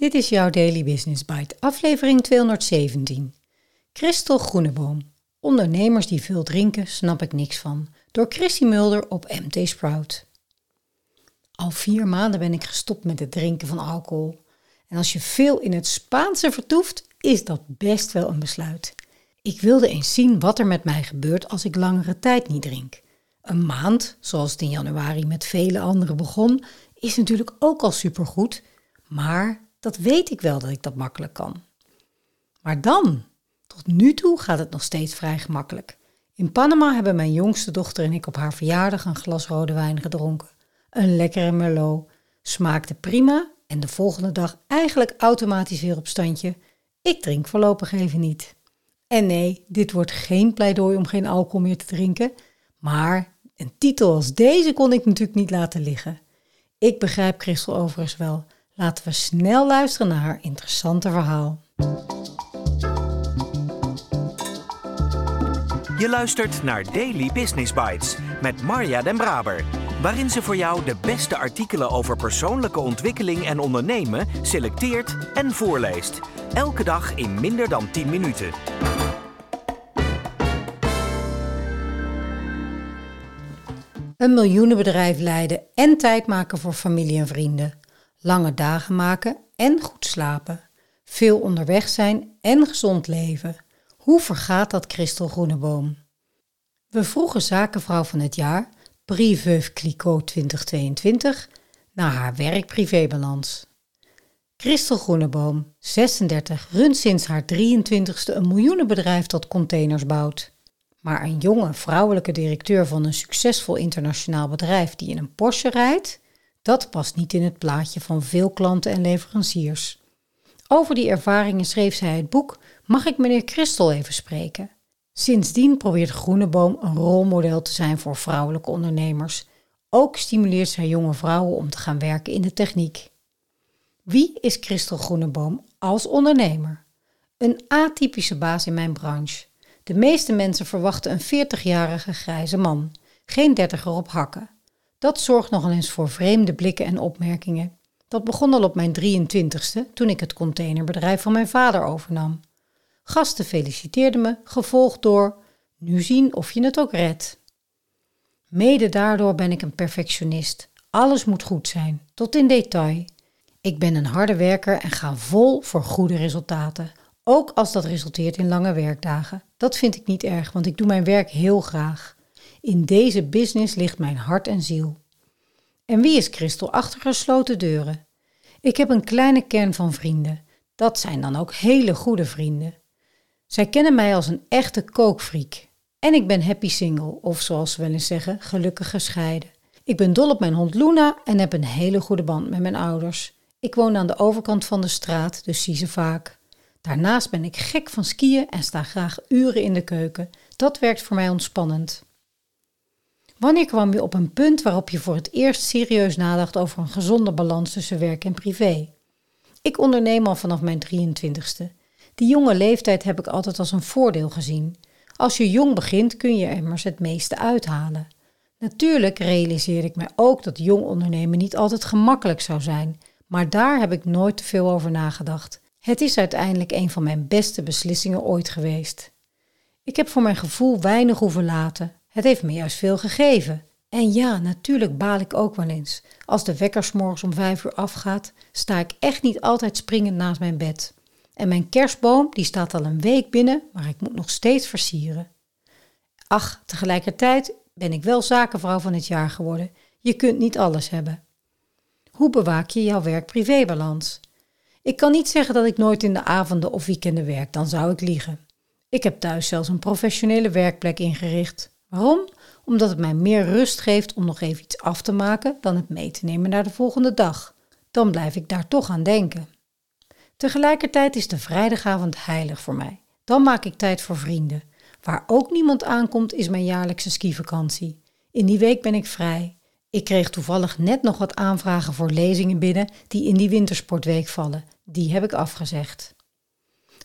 Dit is jouw Daily Business Bite, aflevering 217. Christel Groeneboom. Ondernemers die veel drinken, snap ik niks van. Door Christy Mulder op MT Sprout. Al vier maanden ben ik gestopt met het drinken van alcohol. En als je veel in het Spaanse vertoeft, is dat best wel een besluit. Ik wilde eens zien wat er met mij gebeurt als ik langere tijd niet drink. Een maand, zoals het in januari met vele anderen begon, is natuurlijk ook al supergoed. Maar dat weet ik wel dat ik dat makkelijk kan. Maar dan, tot nu toe gaat het nog steeds vrij gemakkelijk. In Panama hebben mijn jongste dochter en ik op haar verjaardag een glas rode wijn gedronken. Een lekkere Merlot. Smaakte prima en de volgende dag eigenlijk automatisch weer op standje. Ik drink voorlopig even niet. En nee, dit wordt geen pleidooi om geen alcohol meer te drinken. Maar een titel als deze kon ik natuurlijk niet laten liggen. Ik begrijp Christel overigens wel. Laten we snel luisteren naar haar interessante verhaal. Je luistert naar Daily Business Bites met Marja Den Braber, waarin ze voor jou de beste artikelen over persoonlijke ontwikkeling en ondernemen selecteert en voorleest. Elke dag in minder dan 10 minuten. Een miljoenenbedrijf leiden en tijd maken voor familie en vrienden lange dagen maken en goed slapen, veel onderweg zijn en gezond leven. Hoe vergaat dat Christel Groeneboom? We vroegen zakenvrouw van het jaar, Prix Veuve Clicquot 2022, naar haar werk-privébalans. Christel Groeneboom, 36, runt sinds haar 23ste een miljoenenbedrijf dat containers bouwt. Maar een jonge vrouwelijke directeur van een succesvol internationaal bedrijf die in een Porsche rijdt, dat past niet in het plaatje van veel klanten en leveranciers. Over die ervaringen schreef zij het boek Mag ik meneer Christel even spreken? Sindsdien probeert Groeneboom een rolmodel te zijn voor vrouwelijke ondernemers. Ook stimuleert zij jonge vrouwen om te gaan werken in de techniek. Wie is Christel Groeneboom als ondernemer? Een atypische baas in mijn branche. De meeste mensen verwachten een 40-jarige grijze man, geen dertiger op hakken. Dat zorgt nogal eens voor vreemde blikken en opmerkingen. Dat begon al op mijn 23ste, toen ik het containerbedrijf van mijn vader overnam. Gasten feliciteerden me, gevolgd door: Nu zien of je het ook redt. Mede daardoor ben ik een perfectionist. Alles moet goed zijn, tot in detail. Ik ben een harde werker en ga vol voor goede resultaten. Ook als dat resulteert in lange werkdagen. Dat vind ik niet erg, want ik doe mijn werk heel graag. In deze business ligt mijn hart en ziel. En wie is Christel achter gesloten deuren? Ik heb een kleine kern van vrienden. Dat zijn dan ook hele goede vrienden. Zij kennen mij als een echte kookfriek. En ik ben happy single, of zoals ze wel eens zeggen, gelukkig gescheiden. Ik ben dol op mijn hond Luna en heb een hele goede band met mijn ouders. Ik woon aan de overkant van de straat, dus zie ze vaak. Daarnaast ben ik gek van skiën en sta graag uren in de keuken. Dat werkt voor mij ontspannend. Wanneer kwam je op een punt waarop je voor het eerst serieus nadacht over een gezonde balans tussen werk en privé? Ik onderneem al vanaf mijn 23ste. Die jonge leeftijd heb ik altijd als een voordeel gezien. Als je jong begint kun je immers het meeste uithalen. Natuurlijk realiseer ik mij ook dat jong ondernemen niet altijd gemakkelijk zou zijn, maar daar heb ik nooit te veel over nagedacht. Het is uiteindelijk een van mijn beste beslissingen ooit geweest. Ik heb voor mijn gevoel weinig hoeven laten, het heeft me juist veel gegeven. En ja, natuurlijk baal ik ook wel eens. Als de wekker morgens om vijf uur afgaat, sta ik echt niet altijd springend naast mijn bed. En mijn kerstboom, die staat al een week binnen, maar ik moet nog steeds versieren. Ach, tegelijkertijd ben ik wel zakenvrouw van het jaar geworden. Je kunt niet alles hebben. Hoe bewaak je jouw werk-privébalans? Ik kan niet zeggen dat ik nooit in de avonden of weekenden werk, dan zou ik liegen. Ik heb thuis zelfs een professionele werkplek ingericht. Waarom? Omdat het mij meer rust geeft om nog even iets af te maken dan het mee te nemen naar de volgende dag. Dan blijf ik daar toch aan denken. Tegelijkertijd is de vrijdagavond heilig voor mij. Dan maak ik tijd voor vrienden. Waar ook niemand aankomt is mijn jaarlijkse skivakantie. In die week ben ik vrij. Ik kreeg toevallig net nog wat aanvragen voor lezingen binnen die in die wintersportweek vallen. Die heb ik afgezegd.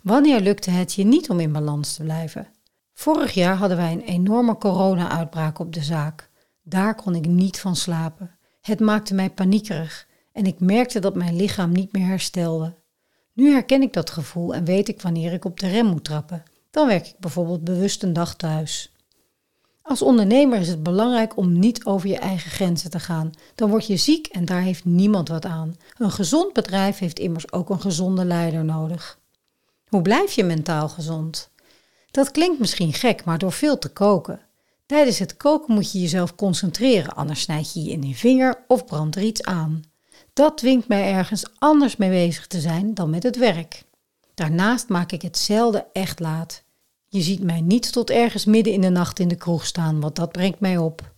Wanneer lukte het je niet om in balans te blijven? Vorig jaar hadden wij een enorme corona-uitbraak op de zaak. Daar kon ik niet van slapen. Het maakte mij paniekerig en ik merkte dat mijn lichaam niet meer herstelde. Nu herken ik dat gevoel en weet ik wanneer ik op de rem moet trappen. Dan werk ik bijvoorbeeld bewust een dag thuis. Als ondernemer is het belangrijk om niet over je eigen grenzen te gaan. Dan word je ziek en daar heeft niemand wat aan. Een gezond bedrijf heeft immers ook een gezonde leider nodig. Hoe blijf je mentaal gezond? Dat klinkt misschien gek, maar door veel te koken. Tijdens het koken moet je jezelf concentreren, anders snijd je je in je vinger of brandt er iets aan. Dat dwingt mij ergens anders mee bezig te zijn dan met het werk. Daarnaast maak ik het zelden echt laat. Je ziet mij niet tot ergens midden in de nacht in de kroeg staan, want dat brengt mij op.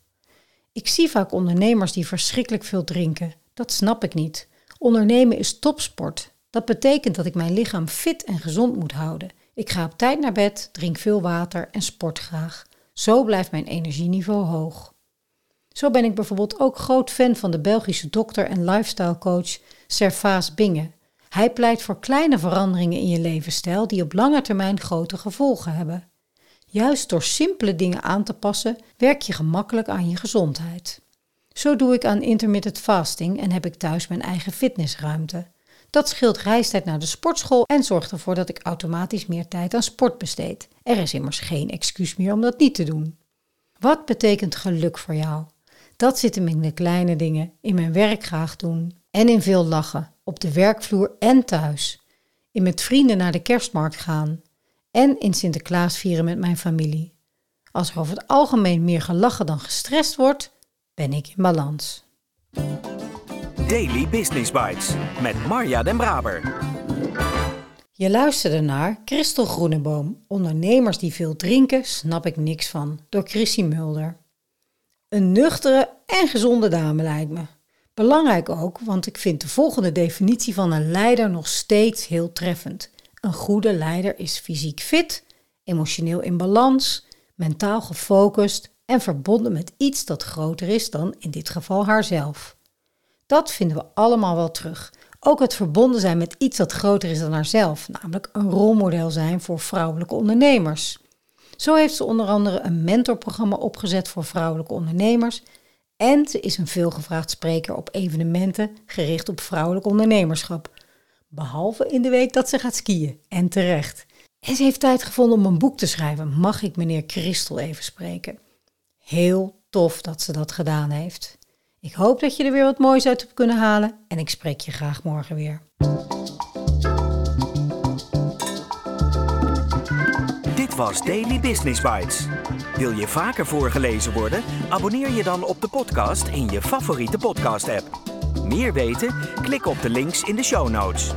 Ik zie vaak ondernemers die verschrikkelijk veel drinken. Dat snap ik niet. Ondernemen is topsport. Dat betekent dat ik mijn lichaam fit en gezond moet houden. Ik ga op tijd naar bed, drink veel water en sport graag. Zo blijft mijn energieniveau hoog. Zo ben ik bijvoorbeeld ook groot fan van de Belgische dokter en lifestyle coach Servaas Binge. Hij pleit voor kleine veranderingen in je levensstijl die op lange termijn grote gevolgen hebben. Juist door simpele dingen aan te passen, werk je gemakkelijk aan je gezondheid. Zo doe ik aan intermittent fasting en heb ik thuis mijn eigen fitnessruimte. Dat scheelt reistijd naar de sportschool en zorgt ervoor dat ik automatisch meer tijd aan sport besteed. Er is immers geen excuus meer om dat niet te doen. Wat betekent geluk voor jou? Dat zit hem in de kleine dingen, in mijn werk graag doen en in veel lachen, op de werkvloer en thuis. In met vrienden naar de kerstmarkt gaan en in Sinterklaas vieren met mijn familie. Als er over het algemeen meer gelachen dan gestrest wordt, ben ik in balans. Daily Business Bites met Marja Den Braber. Je luisterde naar Christel Groeneboom, Ondernemers die veel drinken, snap ik niks van, door Chrissy Mulder. Een nuchtere en gezonde dame lijkt me. Belangrijk ook, want ik vind de volgende definitie van een leider nog steeds heel treffend. Een goede leider is fysiek fit, emotioneel in balans, mentaal gefocust en verbonden met iets dat groter is dan in dit geval haarzelf. Dat vinden we allemaal wel terug. Ook het verbonden zijn met iets dat groter is dan haarzelf, namelijk een rolmodel zijn voor vrouwelijke ondernemers. Zo heeft ze onder andere een mentorprogramma opgezet voor vrouwelijke ondernemers en ze is een veelgevraagd spreker op evenementen gericht op vrouwelijk ondernemerschap. Behalve in de week dat ze gaat skiën, en terecht. En ze heeft tijd gevonden om een boek te schrijven. Mag ik meneer Christel even spreken? Heel tof dat ze dat gedaan heeft. Ik hoop dat je er weer wat moois uit hebt kunnen halen en ik spreek je graag morgen weer. Dit was Daily Business Bites. Wil je vaker voorgelezen worden? Abonneer je dan op de podcast in je favoriete podcast-app. Meer weten? Klik op de links in de show notes.